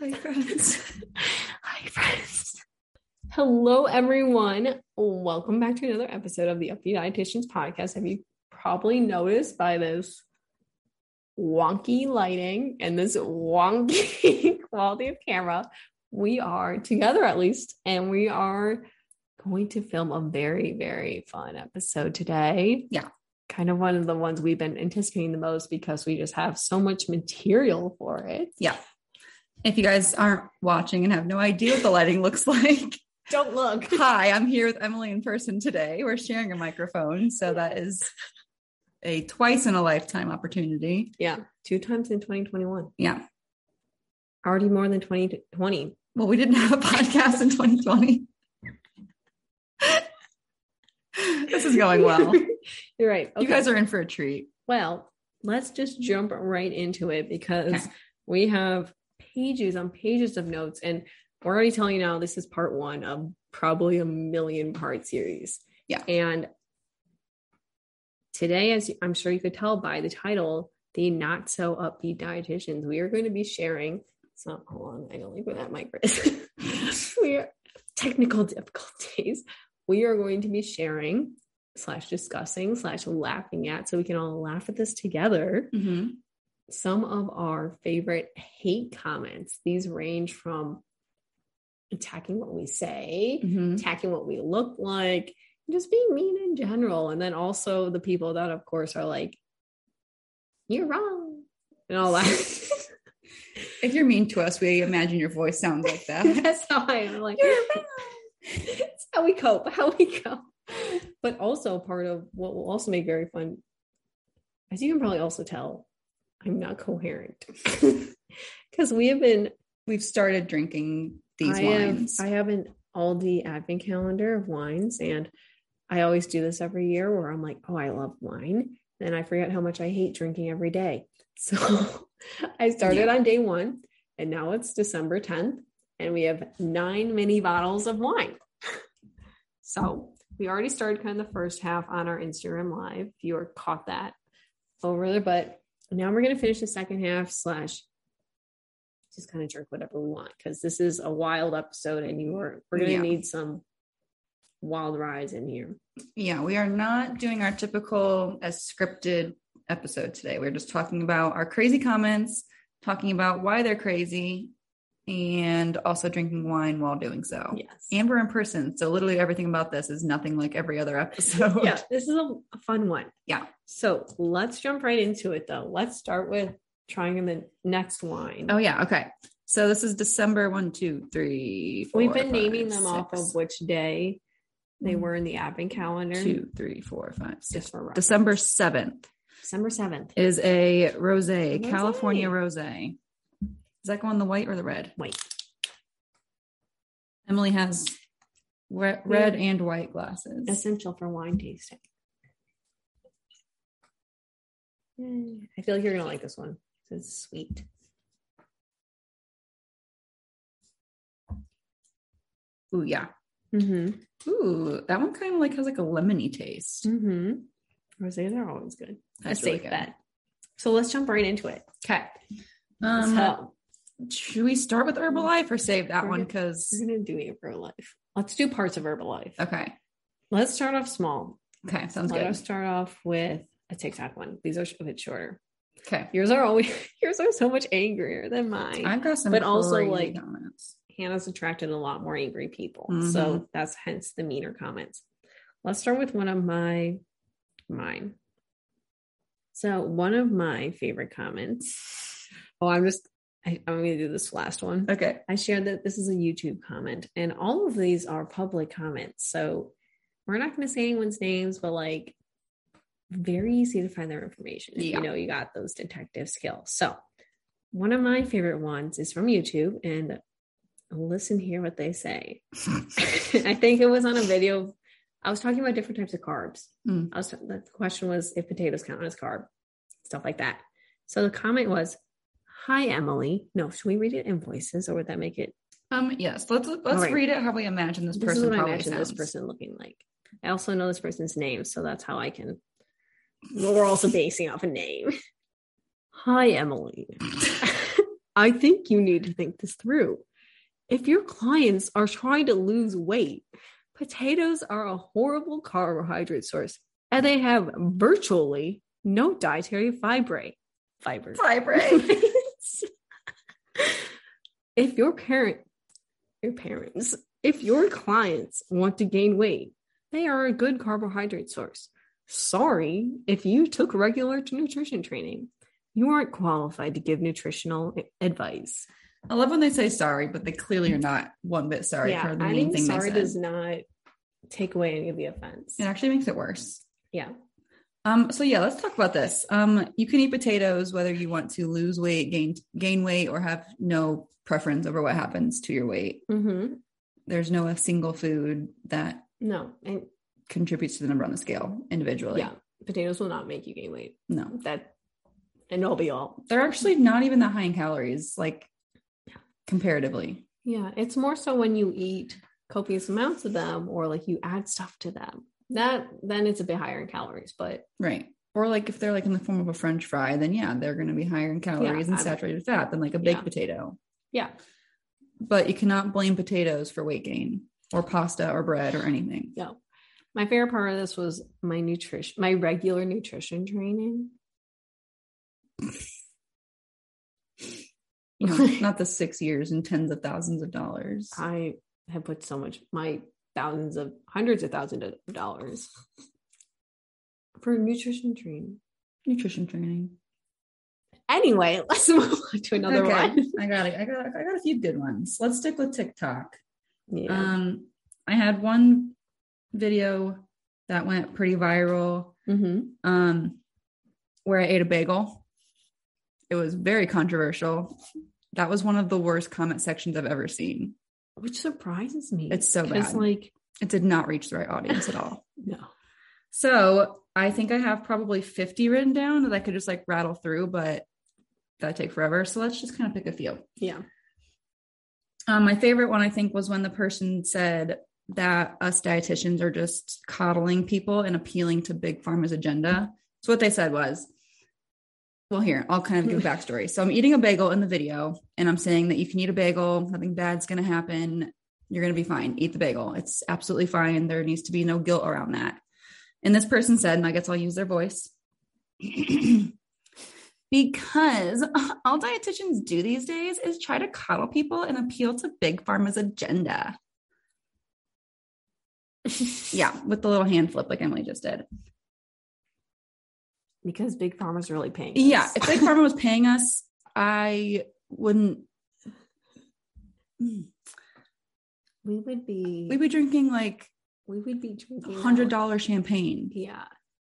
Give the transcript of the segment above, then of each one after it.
Hi, friends. Hi, friends. Hello, everyone. Welcome back to another episode of the Upbeat Dietitians podcast. Have you probably noticed by this wonky lighting and this wonky quality of camera? We are together at least, and we are going to film a very, very fun episode today. Yeah. Kind of one of the ones we've been anticipating the most because we just have so much material for it. Yeah. If you guys aren't watching and have no idea what the lighting looks like, Don't look. hi, I'm here with Emily in person today. We're sharing a microphone. So that is a twice in a lifetime opportunity. Yeah, two times in 2021. Yeah. Already more than 2020. Well, we didn't have a podcast in 2020. this is going well. You're right. You guys are in for a treat. well, let's just jump right into it because Okay. we have pages on pages of notes, and we're already telling you now this is part one of probably a million part series. Yeah. And today, as I'm sure you could tell by the title, the not so upbeat dietitians, we are going to be sharing. It's not hold on, I don't like where that mic is. we are technical difficulties. We are going to be sharing slash discussing slash laughing at so we can all laugh at this together Mm-hmm. Some of our favorite hate comments these range from attacking what we say Mm-hmm. attacking what we look like just being mean in general and then also the people that of course are like you're wrong and all that If you're mean to us, we imagine your voice sounds like that. that's how i am like You're wrong. it's how we cope how we cope but also part of what will also make very fun as you can probably also tell i'm not coherent because we have been We've started drinking these I wines. Have, I have an Aldi advent calendar of wines, and I always do this every year where I'm like, oh, I love wine. Then I forget how much I hate drinking every day. So I started Yeah. on day one, and now it's December 10th, and we have nine mini bottles of wine. So we already started kind of the first half on our Instagram live. If you were caught that over there, but now we're going to finish the second half slash just kind of drink whatever we want because this is a wild episode and you are we're gonna Yeah. need some wild rides in here. yeah, we are not doing our typical as scripted episode today. We're just talking about our crazy comments, talking about why they're crazy, and also drinking wine while doing so. Yes. And we're in person. So literally everything about this is nothing like every other episode. yeah, this is a, fun one. Yeah. So let's jump right into it though. Let's start with trying the next wine. Oh yeah. Okay. So this is December one, two, three, four. We've been five, naming them off of which day they Mm. were in the advent calendar. two, three, four, five, six. December 7th December 7th. is a rose, Rosé. California rose. Is that going the white or the red? White. Emily has re- red and white glasses. Essential for wine tasting. I feel like you're gonna like this one. It's sweet. Ooh, yeah. Mm-hmm. Ooh, that one kind of like has like a lemony taste. Mm-hmm. Rosés are always good. That's a really safe good. bet. So let's jump right into it. Okay. Um, so should we start with Herbalife or save that We're one? Because we're gonna do Herbalife. Let's do parts of Herbalife. okay, Let's start off small. okay, sounds Let good. us start off with a TikTok one. These are a bit shorter. Okay, Yours are always yours are so much angrier than mine. I've got some, But also, like- comments. Hannah's attracted a lot more angry people. Mhm. So that's hence the meaner comments. Let's start with one of my mine. So one of my favorite comments. Oh, I'm just I, I'm gonna do this last one. Okay, I shared that this is a YouTube comment, and all of these are public comments. So we're not going to say anyone's names, but like very easy to find their information. Yeah. You know, you got those detective skills. So one of my favorite ones is from YouTube, and listen here what they say. I think it was on a video. I was talking about different types of carbs. Mm. I was the question was if potatoes count as carb, stuff like that. So the comment was, "Hi Emily." No, should we read it in voices, or would that make it? Um, yes, let's let's right. read it how we imagine this This person is what I imagine sounds. this person looking like. I also know this person's name, so that's how I can. Well, we're also basing off a name. Hi, Emily. I think you need to think this through. If your clients are trying to lose weight, potatoes are a horrible carbohydrate source, and they have virtually no dietary fiber. Fiber. Vibrate. if your parent, your parents, if your clients want to gain weight, they are a good carbohydrate source. Sorry if you took regular nutrition training. You aren't qualified to give nutritional advice. I love when they say sorry, but they clearly are not one bit sorry for the I think thing sorry they said. does not take away any of the offense. It actually makes it worse. Yeah. Um, so yeah, let's talk about this. Um, you can eat potatoes whether you want to lose weight, gain gain weight, or have no preference over what happens to your weight. Mm-hmm. There's no a single food that No. And contributes to the number on the scale individually. yeah, potatoes will not make you gain weight. No. That and all be all. They're actually not even that high in calories, like comparatively. Yeah, it's more so when you eat copious amounts of them or like you add stuff to them. That then it's a bit higher in calories, but Right. Or like if they're like in the form of a French fry, then yeah, they're gonna be higher in calories and saturated fat than like a baked Yeah. potato. yeah. But you cannot blame potatoes for weight gain or pasta or bread or anything. No. My favorite part of this was my nutrition, my regular nutrition training. You know, not the six years and tens of thousands of dollars. I have put so much, my thousands of hundreds of thousands of dollars for nutrition training. Nutrition training. Anyway, let's move on to another Okay. one. I got it. I got I got a few good ones. Let's stick with TikTok. Yeah. Um, I had one video that went pretty viral. hmm Um, where I ate a bagel. It was very controversial. That was one of the worst comment sections I've ever seen. Which surprises me. It's so bad. like, It did not reach the right audience at all. no. So I think I have probably 50 written down that I could just like rattle through, but that'd take forever. So let's just kind of pick a few. Yeah. Um, my favorite one, I think, was when the person said that us dietitians are just coddling people and appealing to big pharma's agenda. So what they said was, well, here, I'll kind of give a backstory. So I'm eating a bagel in the video, and I'm saying that you can eat a bagel, nothing bad's going to happen. You're going to be fine. Eat the bagel. It's absolutely fine. There needs to be no guilt around that. And this person said, and I guess I'll use their voice. because all dietitians do these days is try to coddle people and appeal to big pharma's agenda. Yeah, with the little hand flip like Emily just did. Because big pharma's really paying. Yeah, if big pharma was paying us, I wouldn't. we would be, We'd be drinking like we would be drinking hundred dollar champagne, Yeah,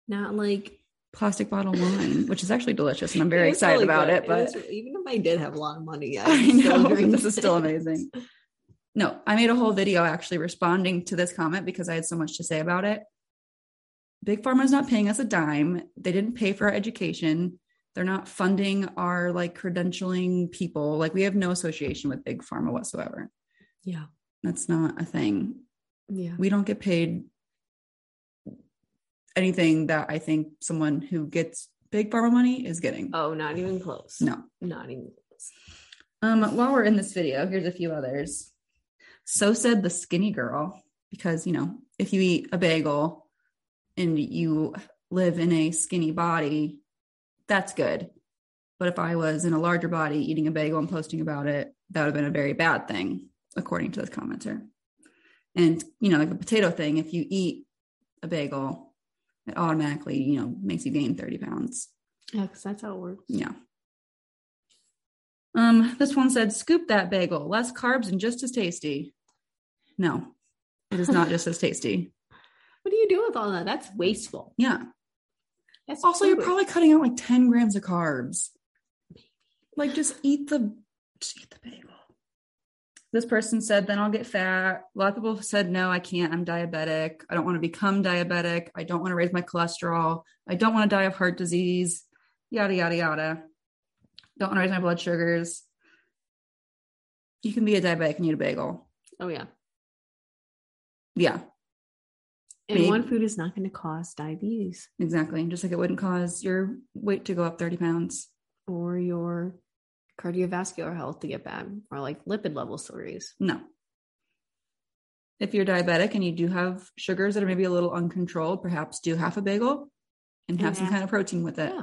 not like plastic bottle wine, which is actually delicious, and I'm very excited really about good. it. But was- even if I did have a lot of money, I I'd know this is still amazing. No, I made a whole video actually responding to this comment because I had so much to say about it. Big Pharma is not paying us a dime. They didn't pay for our education. They're not funding our like credentialing people. Like we have no association with Big Pharma whatsoever. Yeah, That's not a thing. yeah. We don't get paid anything that I think someone who gets Big Pharma money is getting. Oh, not even close. No. not even close. Um, while we're in this video, here's a few others. So said the skinny girl, because you know, if you eat a bagel and you live in a skinny body, that's good. But if I was in a larger body eating a bagel and posting about it, that would have been a very bad thing, according to this commenter. And you know, like the potato thing, if you eat a bagel, it automatically, you know, makes you gain 30 pounds. Yeah, because that's how it works. Yeah. Um, this one said, scoop that bagel, less carbs and just as tasty. No, it is not just as tasty. What do you do with all that? That's wasteful. Yeah. That's Also, you're probably cutting out like 10 grams of carbs. Like just eat the just eat the bagel. This person said, then I'll get fat. A lot of people said, no, I can't. I'm diabetic. I don't want to become diabetic. I don't want to raise my cholesterol. I don't want to die of heart disease. Yada, yada, yada. Don't want to raise my blood sugars. You can be a diabetic and eat a bagel. Oh yeah. Yeah, And Big- one food is not going to cause diabetes exactly. Just like it wouldn't cause your weight to go up 30 pounds. or your cardiovascular health to get bad or like lipid level stories. No. If you're diabetic and you do have sugars that are maybe a little uncontrolled, perhaps do half a bagel and have And some kind of protein with it. Yeah.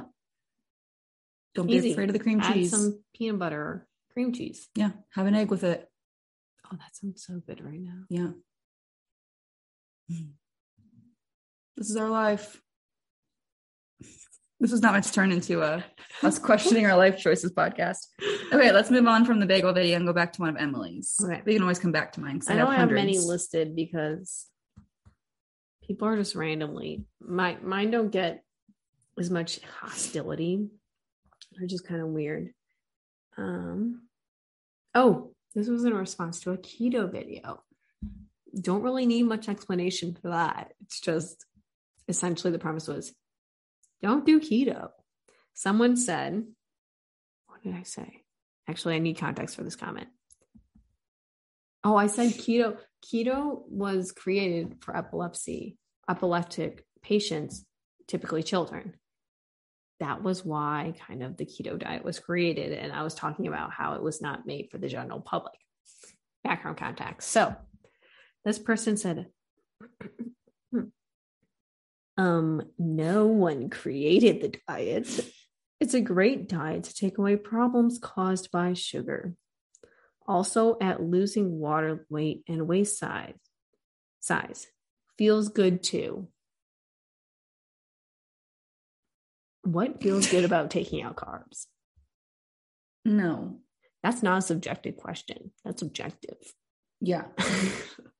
Don't be afraid of the cream Add cheese. some peanut butter or cream cheese. Yeah, have an egg with it. Oh, that sounds so good right now. Yeah. Mm. This is our life. This is not meant to turn into a us questioning our life choices podcast. Okay, let's move on from the bagel video and go back to one of Emily's. Okay. We can always come back to mine. 'cause I don't have many listed because people are just randomly. My mine don't get as much hostility. They're just kind of weird. Um. Oh, this was in response to a keto video. Don't really need much explanation for that. It's just essentially the premise was don't do keto. Someone said, what did I say? Actually, I need context for this comment. Oh, I said keto. Keto was created for epilepsy, epileptic patients, typically children. That was why kind of the keto diet was created. And I was talking about how it was not made for the general public. Background context. So this person said, um, no one created the diet. It's a great diet to take away problems caused by sugar also at losing water weight and waist size size feels good too what feels good about taking out carbs No. that's not a subjective question that's objective Yeah.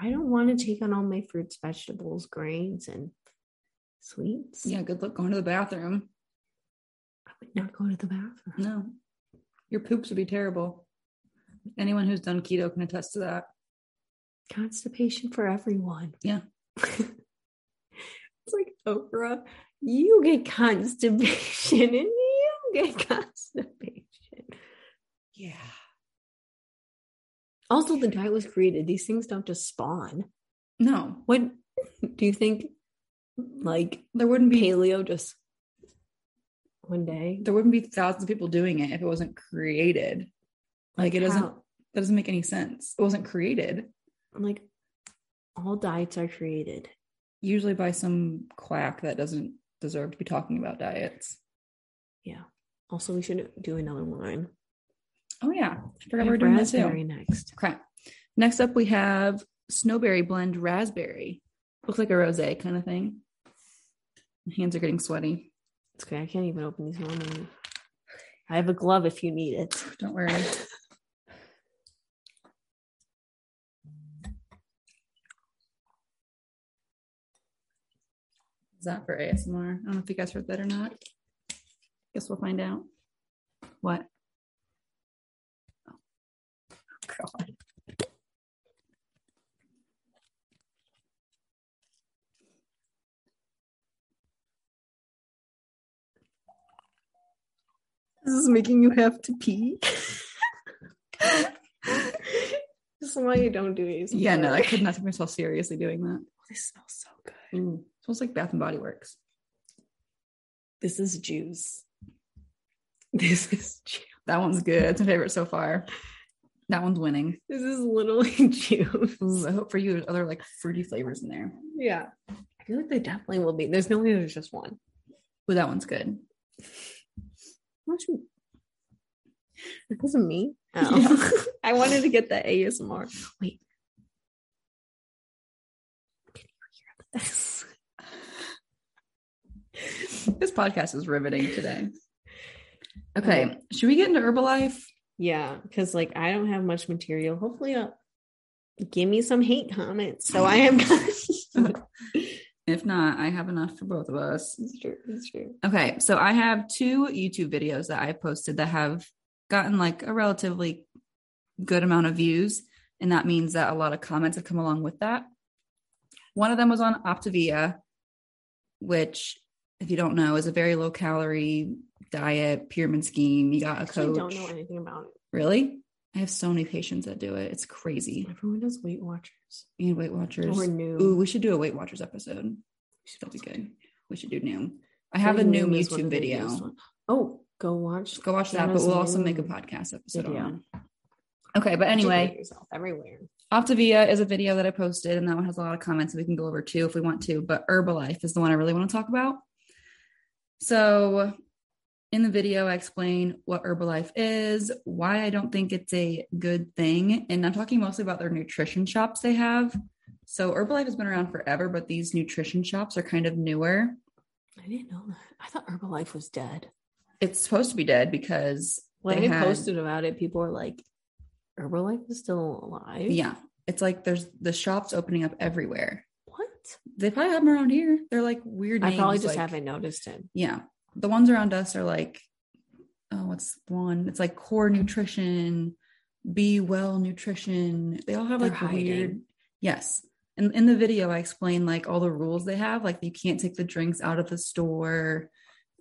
i don't want to take on all my fruits vegetables grains and sweets Yeah. Good luck going to the bathroom. i would not go to the bathroom No. Your poops would be terrible. Anyone who's done keto can attest to that. constipation for everyone Yeah. it's like Oprah, you get constipation and you get constipation. Yeah. Also, the diet was created. These things don't just spawn. No, What do you think? Like there wouldn't be paleo just one day? there wouldn't be thousands of people doing it if it wasn't created. Like it doesn't that doesn't make any sense. It wasn't created. like all diets are created. Usually by some quack that doesn't deserve to be talking about diets. Yeah. Also, we should do another one. Oh yeah. I forgot we we're doing raspberry too. next. Crap. Next up we have snowberry blend raspberry. Looks like a rosé kind of thing. My hands are getting sweaty. It's okay. I can't even open these normally. I have a glove if you need it. Don't worry. Is that for ASMR? I don't know if you guys heard that or not. Guess we'll find out. What? God. This is making you have to pee. this is why you don't do it. Yeah, no, I could not take myself seriously doing that. This smells so good. Mm, Ooh, smells like Bath and Body Works. This is juice. This is juice. That one's good. It's my favorite so far. That one's winning. This is literally juice. Ooh, I hope for you there's other like fruity flavors in there. Yeah. I feel like they definitely will be. There's no way there's just one. Ooh, that one's good. What you- It wasn't me. Oh. I wanted to get the ASMR. Wait. Can you hear this? This podcast is riveting today. Okay, should we get into Herbalife? Yeah, because like I don't have much material. Hopefully, uh, give me some hate comments. So I am. If not, I have enough for both of us. It's true. It's true. Okay, so I have two YouTube videos that I posted that have gotten like a relatively good amount of views, and that means that a lot of comments have come along with that. One of them was on Optavia, which, if you don't know, is a very low calorie diet pyramid scheme. You got a coach. don't know anything about it. Really? I have so many patients that do it. It's crazy. Everyone does Weight Watchers. And Weight Watchers. Or Noom. Ooh, we should do a Weight Watchers episode. That'd be good. We should do Noom. I have a new Noom YouTube video. Oh, go watch. Go watch that, but we'll also make a podcast episode video. on it. Okay, but anyway, yourself everywhere. Optavia is a video that I posted, and that one has a lot of comments that we can go over too if we want to. But Herbalife is the one I really want to talk about. So, in the video, I explain what Herbalife is, why I don't think it's a good thing, and I'm talking mostly about their nutrition shops they have. So, Herbalife has been around forever, but these nutrition shops are kind of newer. I didn't know that. I thought Herbalife was dead. It's supposed to be dead because When They I had- posted about it, people were like, Herbalife is still alive. yeah, it's like there's the shops opening up everywhere. They probably have them around here. They're like weird. I probably just like- haven't noticed it. Yeah. The ones around us are like, oh, what's one? It's like core nutrition, be well nutrition. They all have They're like hiding. weird. Yes. And in the video, I explain like all the rules they have. Like you can't take the drinks out of the store.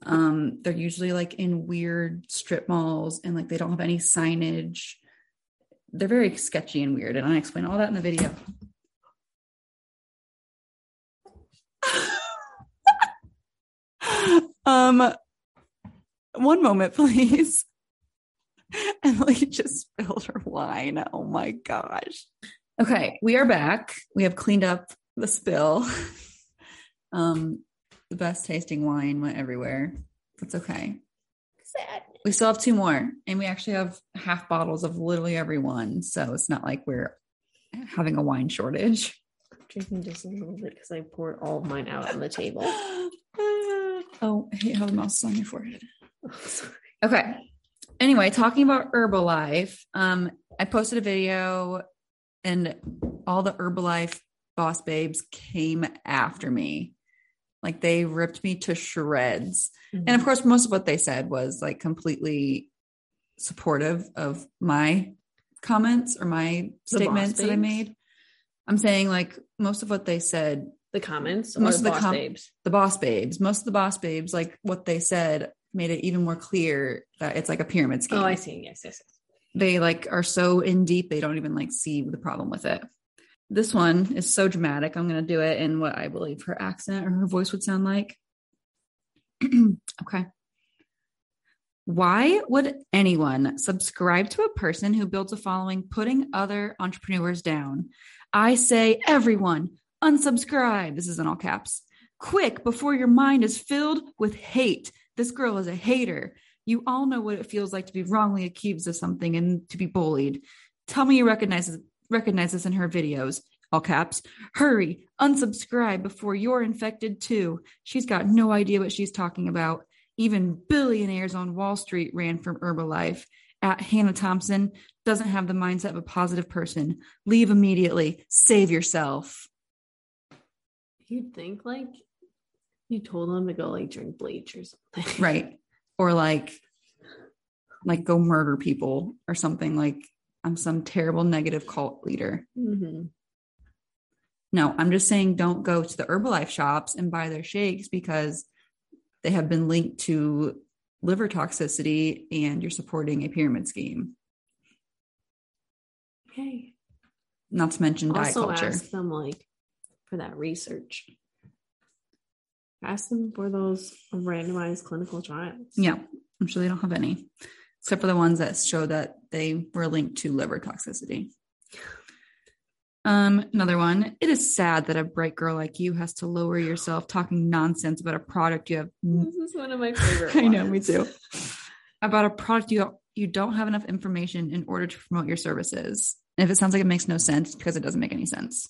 Um, they're usually like in weird strip malls and like they don't have any signage. They're very sketchy and weird. And I explain all that in the video. Um one moment please. Emily just spilled her wine. Oh my gosh. Okay we are back. We have cleaned up the spill. Um the best tasting wine went everywhere. That's okay. Sad. we still have two more and we actually have half bottles of literally every one so it's not like we're having a wine shortage. Drinking just a little bit because I poured all of mine out on the table. oh, I hate how the mouse is on your forehead. Okay. Anyway, talking about Herbalife, um, I posted a video and all the Herbalife boss babes came after me. Like they ripped me to shreds. And of course, most of what they said was like completely supportive of my comments or my The statements that I made. I'm saying like most of what they said the comments, Most of the the com- babes. the boss babes, most of the boss babes, like what they said made it even more clear that it's like a pyramid scheme. Oh, I see. Yes, yes, yes. They like are so in deep, they don't even like see the problem with it. This one is so dramatic. I'm going to do it in what I believe her accent or her voice would sound like. okay. Why would anyone subscribe to a person who builds a following putting other entrepreneurs down? I say, everyone, unsubscribe. This is in all caps. Quick, before your mind is filled with hate. This girl is a hater. You all know what it feels like to be wrongly accused of something and to be bullied. Tell me you recognize recognize this in her videos. All caps. Hurry, unsubscribe before you're infected too. She's got no idea what she's talking about. Even billionaires on Wall Street ran from Herbalife. At Hannah Thompson doesn't have the mindset of a positive person. Leave immediately. Save yourself. You'd think like you told them to go like drink bleach or something. Right. Or like like go murder people or something like I'm some terrible negative cult leader. hmm No, I'm just saying don't go to the Herbalife shops and buy their shakes because they have been linked to liver toxicity and you're supporting a pyramid scheme. Okay. Not to mention diet Also culture. ask them like for that research. Ask them for those randomized clinical trials. Yeah, I'm sure they don't have any, except for the ones that show that they were linked to liver toxicity. Um, another one. It is sad that a bright girl like you has to lower yourself talking nonsense about a product you have. This is one of my favorite. I know, me too. About a product you you don't have enough information in order to promote your services. And if it sounds like it makes no sense, because it doesn't make any sense.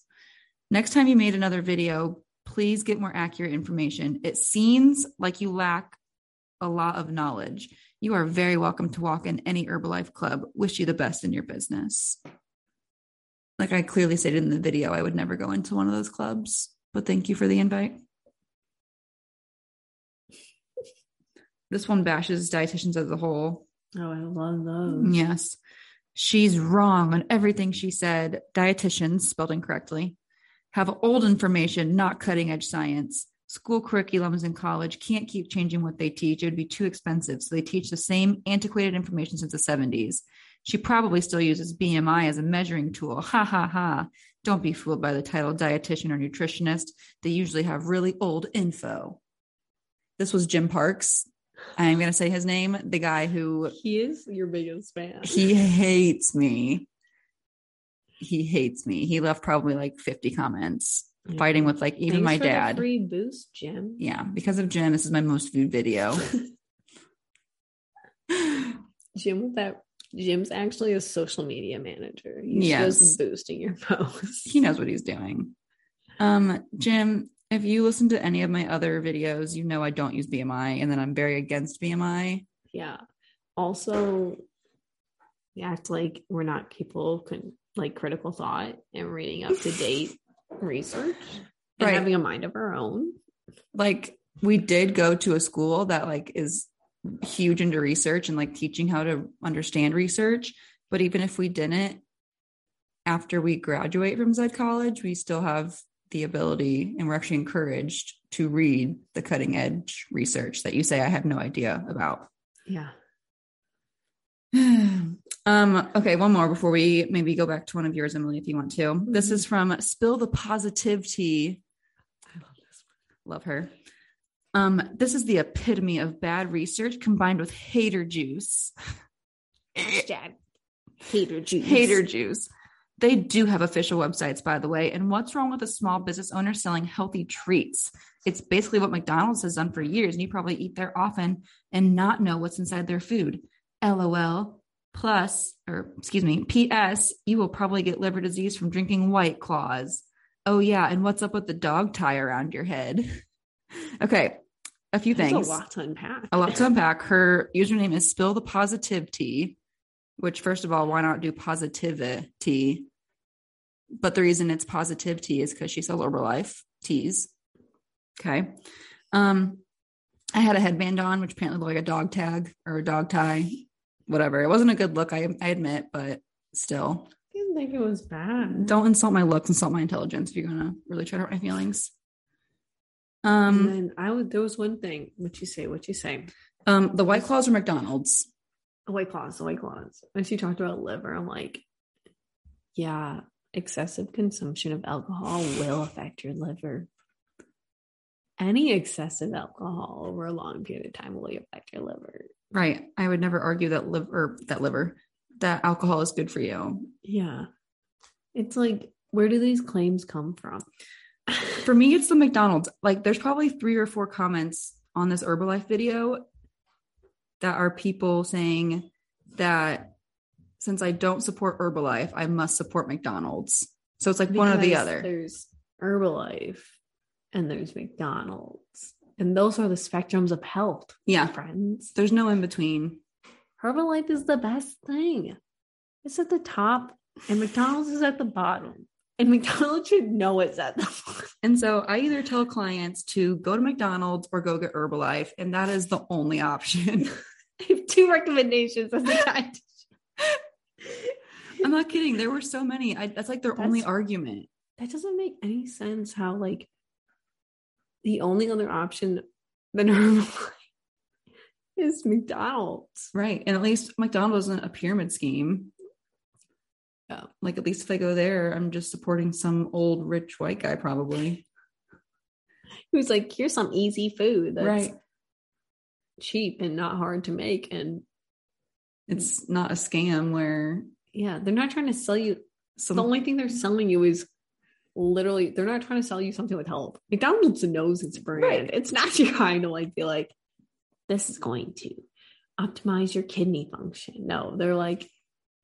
Next time you made another video, please get more accurate information. It seems like you lack a lot of knowledge. You are very welcome to walk in any Herbalife club. Wish you the best in your business. Like I clearly stated in the video, I would never go into one of those clubs, but thank you for the invite. This one bashes dietitians as a whole. Oh, I love those. Yes. She's wrong on everything she said. Dietitians, spelled incorrectly, have old information, not cutting edge science. School curriculums in college can't keep changing what they teach. It would be too expensive. So they teach the same antiquated information since the 70s. She probably still uses BMI as a measuring tool. Ha ha ha. Don't be fooled by the title dietitian or nutritionist. They usually have really old info. This was Jim Parks. I'm going to say his name, the guy who He is your biggest fan. he hates me. He hates me. He left probably like 50 comments fighting with like even Thanks my for the dad. free boost, Jim. Yeah, because of Jim, this is my most viewed video. Jim with that. Jim's actually a social media manager. He's Yes. just boosting your posts. he knows what he's doing. Um, Jim, if you listen to any of my other videos, you know I don't use BMI and then I'm very against BMI. Yeah. Also, we act like we're not people who can like critical thought and reading up to date research and Right. having a mind of our own. Like we did go to a school that like is huge into research and like teaching how to understand research. But even if we didn't, after we graduate from Zed College, we still have the ability and we're actually encouraged to read the cutting edge research that you say I have no idea about. Yeah. um okay one more before we maybe go back to one of yours emily if you want to. This Mhm. is from spill the positive tea. I love this love her. Um this is the epitome of bad research combined with hater juice. Hater juice. hater juice. They do have official websites by the way. And what's wrong with a small business owner selling healthy treats? It's basically what mcdonald's has done for years and you probably eat there often and not know what's inside their food lol plus or excuse me ps you will probably get liver disease from drinking white claws oh yeah and what's up with the dog tie around your head okay a few There's things a lot to unpack. a lot to unpack. Her username is spill the positivity, which first of all, why not do positivity? But the reason it's positivity is because she sells Herbalife teas. Okay. Um, I had a headband on, which apparently looked like a dog tag or a dog tie, whatever. It wasn't a good look, I, I admit, but still, I didn't think it was bad. don't insult my looks, insult my intelligence if you're gonna really try to hurt my feelings. And Um, then I would. There was one thing. What you say? What you say? um, the White Claws are McDonald's. The white claws. The white claws. When she talked about liver, I'm like, yeah, excessive consumption of alcohol will affect your liver. Any excessive alcohol over a long period of time will affect your liver. Right. I would never argue that liver that liver that alcohol is good for you. Yeah. It's like, where do these claims come from? For me, it's the McDonald's. Like there's probably three or four comments on this Herbalife video that are people saying that since I don't support Herbalife, I must support McDonald's. So it's like one or the Because other. There's Herbalife and there's McDonald's. And those are the spectrums of health, Yeah. friends. There's no in between. Herbalife is the best thing. It's at the top, and McDonald's is at the bottom. And McDonald's should know it's at the bottom. And so I either tell clients to go to McDonald's or go get Herbalife, and that is the only option. I have two recommendations as a dietitian. I'm not kidding. There were so many. I, that's like their only argument. That doesn't make any sense. How like the only other option than Herbalife is McDonald's. Right. And at least McDonald's isn't a pyramid scheme. Yeah. Like at least if I go there, I'm just supporting some old rich white guy probably. Who's like, here's some easy food that's right. cheap and not hard to make. And It's not a scam where yeah, they're not trying to sell you some the only thing they're selling you is literally they're not trying to sell you something with help. McDonald's knows its brand. Right. It's not trying to like be like, this is going to optimize your kidney function. No, they're like,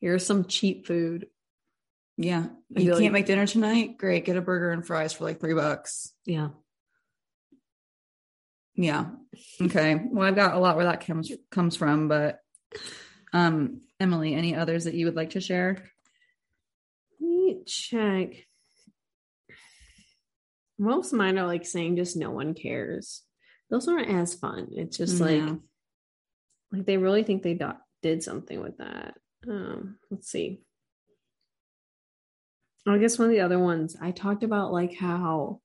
here's some cheap food. yeah. You can't like- make dinner tonight? Great. Get a burger and fries for like three bucks. Yeah. Yeah. Okay. Well, I've got a lot where that comes comes from, but um Emily, any others that you would like to share? Let me check. Most of mine are like saying just no one cares. Those aren't as fun. It's just like Like they really think they do- did something with that. Um, let's see. I guess one of the other ones I talked about like how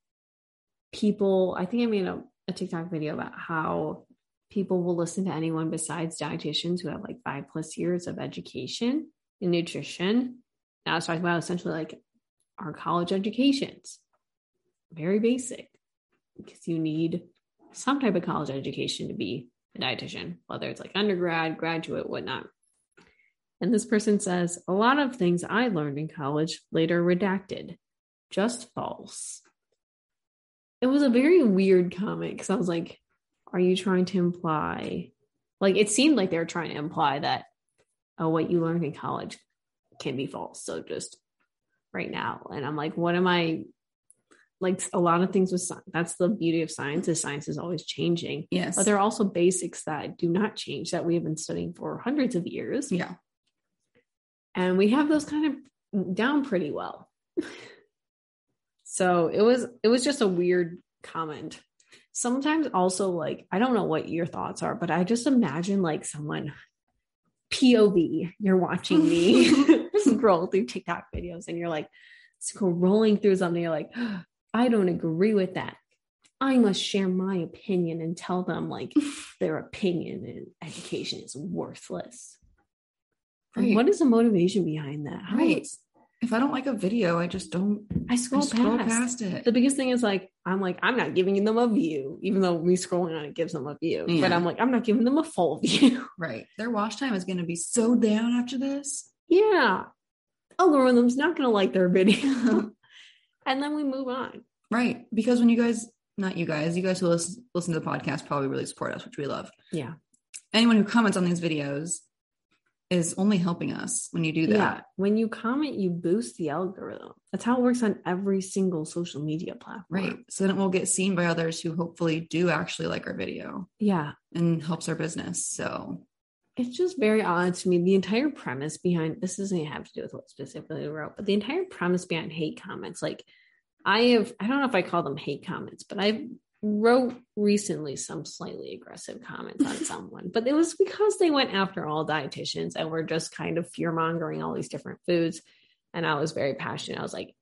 people, I think I made a, a TikTok video about how people will listen to anyone besides dietitians who have like five plus years of education in nutrition. Now I was talking about essentially like our college educations, very basic, because you need some type of college education to be a dietitian, whether it's like undergrad, graduate, whatnot. And this person says, a lot of things I learned in college later redacted, just false. It was a very weird comment because I was like, are you trying to imply, like, it seemed like they were trying to imply that, oh, what you learned in college can be false. So just right now. And I'm like, what am I like a lot of things with science that's the beauty of science is science is always changing Yes. but there are also basics that do not change that we have been studying for hundreds of years yeah. and we have those kind of down pretty well so it was it was just a weird comment sometimes also like i don't know what your thoughts are but i just imagine like someone pov you're watching me scroll through tiktok videos and you're like scrolling through something you're like i don't agree with that i must share my opinion and tell them like their opinion and education is worthless Right. what is the motivation behind that How Right. is- If I don't like a video, I just don't i I scroll, scroll past. past it. the biggest thing is like i'm like i'm not giving them a view even though me scrolling on it gives them a view but i'm like i'm not giving them a full view Right. Their watch time is going to be so down after this. yeah algorithm's not going to like their video and then we move on Right. Because when you guys, not you guys, you guys who listen, listen to the podcast probably really support us, which we love. yeah Anyone who comments on these videos is only helping us when you do that. yeah when you comment you boost the algorithm that's how it works on every single social media platform Right. So then it will get seen by others who hopefully do actually like our video yeah and helps our business. So, it's just very odd to me. The entire premise behind this doesn't have to do with what specifically we wrote, but the entire premise behind hate comments, like I have, I don't know if I call them hate comments, but I wrote recently some slightly aggressive comments on someone, but it was because they went after all dietitians and were just kind of fear mongering all these different foods. And I was very passionate. I was like,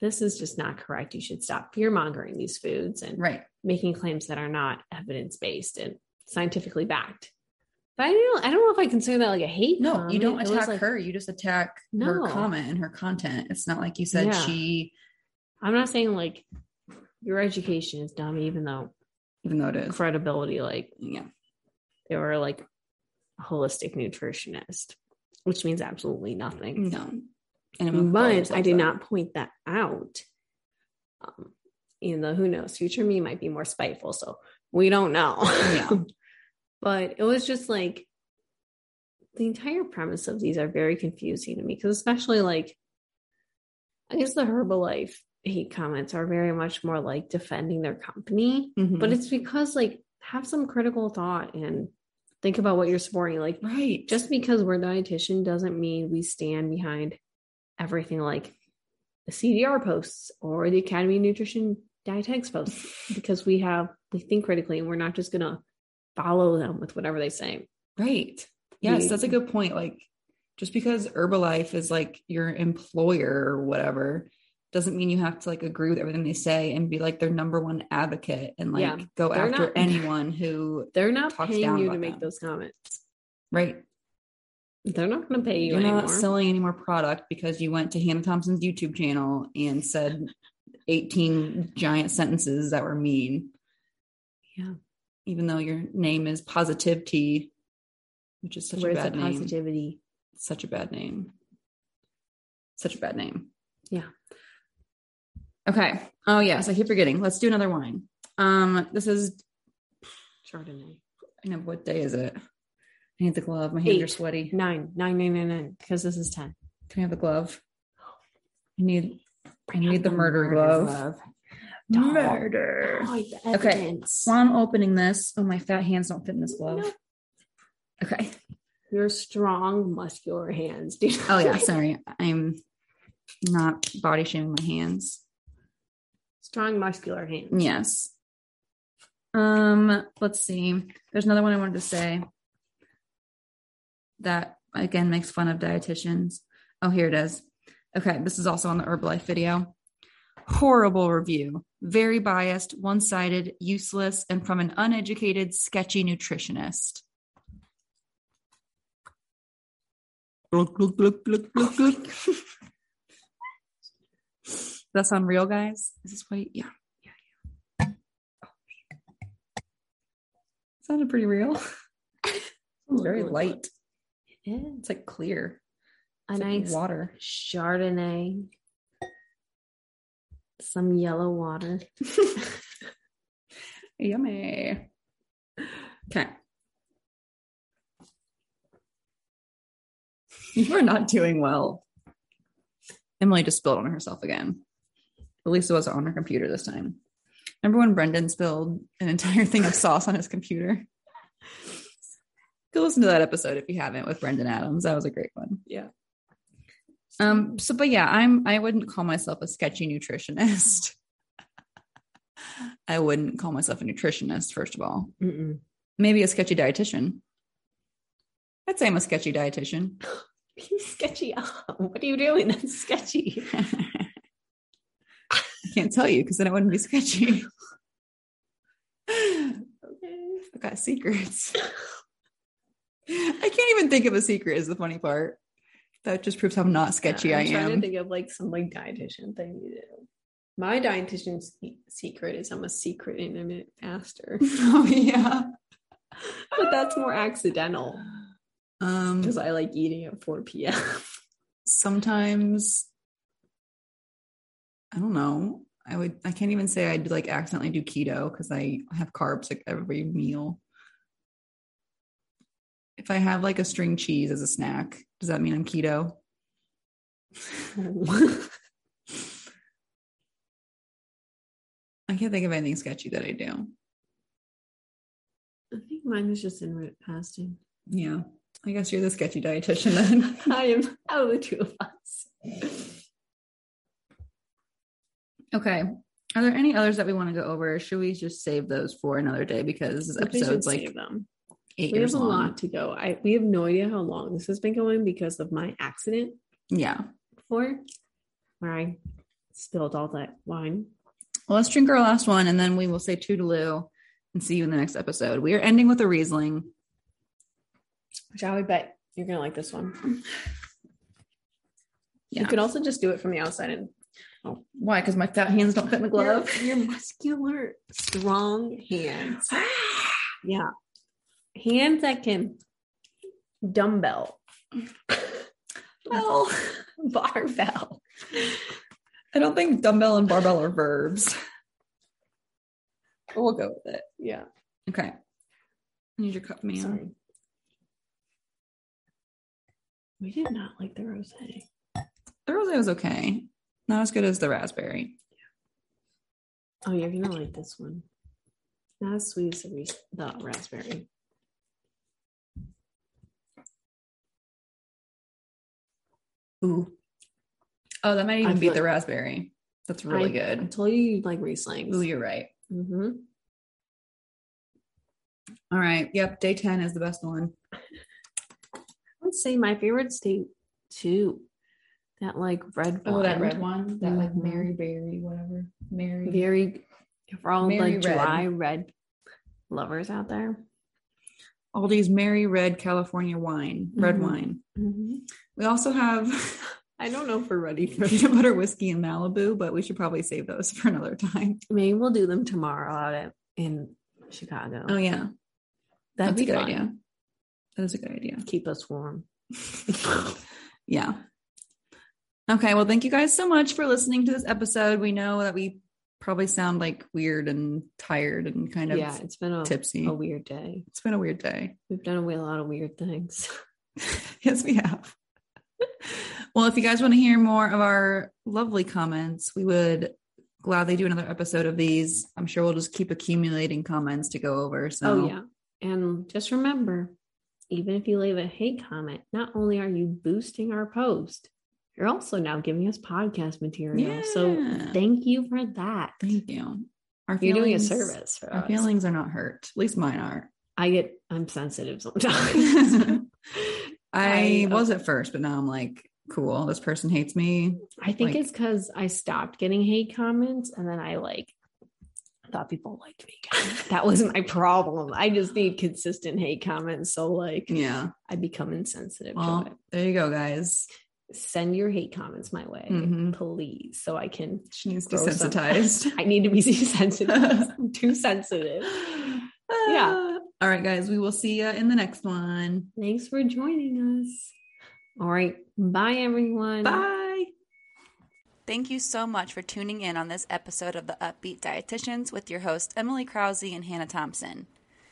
this is just not correct. You should stop fear mongering these foods and right. making claims that are not evidence based and scientifically backed. But I don't, I don't know if I consider that like a hate. No, you don't It attack like- her. You just attack No. her comment and her content. It's not like you said Yeah. she, I'm not saying like your education is dumb, even though even though it is. credibility, like Yeah. they were like a holistic nutritionist, which means absolutely nothing. No. And it will call But I did that. not point that out. Um, even though who knows, future me might be more spiteful, so we don't know. Yeah. but it was just like the entire premise of these are very confusing to me because especially like I guess the Herbalife hate comments are very much more like defending their company, Mhm. but it's because like have some critical thought and think about what you're supporting. Like right. just because we're dietitian doesn't mean we stand behind everything like the CDR posts or the Academy of Nutrition Dietetics posts because we have we think critically and we're not just gonna follow them with whatever they say. Right. Yes, that's a mm-hmm. good point. Like, just because Herbalife is like your employer or whatever doesn't mean you have to like agree with everything they say and be like their number one advocate and like Yeah, go after not- anyone who, They're not Talks paying you to make them. those comments. right? They're not gonna pay you You're anymore. not selling any more product because you went to Hannah Thompson's YouTube channel and said 18 giant sentences that were mean. Yeah. Even though your name is Positivity, which is such a bad name. positivity? such a bad name. Such a bad name. Yeah. Okay. Oh yes, I keep forgetting. Let's do another wine. Um, this is Chardonnay. I know what day is it? I need the glove. My hands are sweaty. Nine, nine, nine, nine, nine, because this is 10. Can I have the glove? I need I need the Not murder, glove. Don't Murder. the Okay. While I'm opening this, oh my fat hands don't fit in this glove. No. Okay. Your strong, muscular hands, dude. Oh yeah, sorry. I'm not body shaming my hands. strong, muscular hands. Yes. Um, let's see. There's another one I wanted to say. that again makes fun of dietitians. Oh, here it is. Okay, this is also on the Herbalife video. Horrible review. Very biased, one sided, useless, and from an uneducated, sketchy nutritionist. Look, look, look, look, look, look. That's unreal, guys. Is this what? You, yeah, yeah, yeah. Sounded pretty real. It's very light. Yeah. It's like clear. A like nice water. Chardonnay. Some yellow water. Yummy. Okay. You are not doing well. Emily just spilled on herself again. At least it wasn't on her computer this time. Remember when Brendan spilled an entire thing of sauce on his computer? Go listen to that episode if you haven't with Brendan Adams. That was a great one. Yeah. Um, so but yeah, I'm I wouldn't call myself a sketchy nutritionist. I wouldn't call myself a nutritionist, first of all. Mm-mm. Maybe a sketchy dietitian. I'd say I'm a sketchy dietitian. Be sketchy. what are you doing? That's sketchy. I can't tell you because then it wouldn't be sketchy. Okay. I've got secrets. I can't even think of a secret is the funny part. That just proves how not sketchy I'm I trying am. to think of like some like dietitian thing you do. My dietitian's secret is I'm a secret intermittent faster, oh yeah. but that's more accidental Um because I like eating at 4 p.m. sometimes I don't know. I would I can't even say I'd like accidentally do keto because I have carbs like every meal. If I have like a string cheese as a snack, does that mean I'm keto? I can't think of anything sketchy that I do. I think mine is just in intermittent fasting. Yeah. I guess you're the sketchy dietitian then. I am out of the two of us. okay. Are there any others that we want to go over? Should we just save those for another day because this I think we should episode's like them. Eight We years have a long? lot to go. I we have no idea how long this has been going because of my accident Yeah. before, where I spilled all that wine. Well, let's drink our last one and then we will say toodaloo and see you in the next episode. We are ending with a Riesling. Shall we bet you're gonna like this one? Yeah. You could also just do it from the outside and oh. Why? Because my fat hands don't fit in the glove. Your, your muscular, strong hands. Yeah. Hands that can dumbbell. well, Barbell. I don't think dumbbell and barbell are verbs. But we'll go with it. Yeah. Okay. I need your cup, man. Sorry. We did not like the rose. The rosé was okay. Not as good as the raspberry. Oh, you're gonna like this one. Not as sweet as the, the raspberry. Ooh, Oh, that might I even feel beat like- the raspberry. That's really I good. I told you you'd like Rieslings. Ooh, you're right. hmm All right. Yep. Day 10 is the best one. I would say my favorite state too. That like red Oh, that red one. That like Mhm. Mary Berry, whatever. Mary. Very for all Mary like red. dry red lovers out there. Aldi's Mary Red California wine, red Mhm. wine. Mm-hmm. We also have I don't know if we're ready for peanut butter whiskey and Malibu, but we should probably save those for another time. Maybe we'll do them tomorrow out at in Chicago. Oh yeah, That'd that's be a good fun. idea. That is a good idea. Keep us warm. Yeah. Okay. Well, thank you guys so much for listening to this episode. We know that we probably sound like weird and tired and kind of yeah, it's been a, tipsy. a weird day. It's been a weird day. We've done a lot of weird things. yes, we have. well, if you guys want to hear more of our lovely comments, we would gladly do another episode of these. I'm sure we'll just keep accumulating comments to go over. So, Oh yeah. And just remember, even if you leave a hate comment, not only are you boosting our post, you're also now giving us podcast material. So thank you for that. thank you. Our You're doing a service for Our us. feelings are not hurt. At least mine are. I get I'm sensitive sometimes. I, I- was at first, but now I'm like, cool. This person hates me. I think Like- it's because I stopped getting hate comments and then I like thought people liked me. that was my problem. I just need consistent hate comments. So like Yeah. I become insensitive Well, to it. there you go, guys. Send your hate comments my way, Mhm. please, so I can. She needs to be sensitized. I need to be sensitive. I'm too sensitive. Yeah. All right, guys. We will see you in the next one. Thanks for joining us. All right. Bye, everyone. Bye. Thank you so much for tuning in on this episode of the Up-Beet Dietitians with your hosts Emily Krause and Hannah Thompson.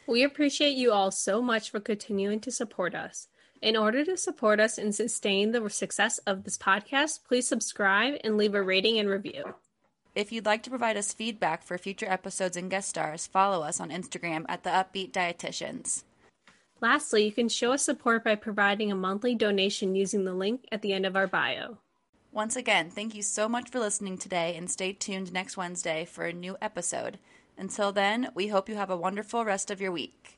We appreciate you all so much for continuing to support us. In order to support us and sustain the success of this podcast, please subscribe and leave a rating and review. If you'd like to provide us feedback for future episodes and guest stars, follow us on Instagram at the Up-Beet Dietitians. Lastly, you can show us support by providing a monthly donation using the link at the end of our bio. Once again, thank you so much for listening today and stay tuned next Wednesday for a new episode. Until then, we hope you have a wonderful rest of your week.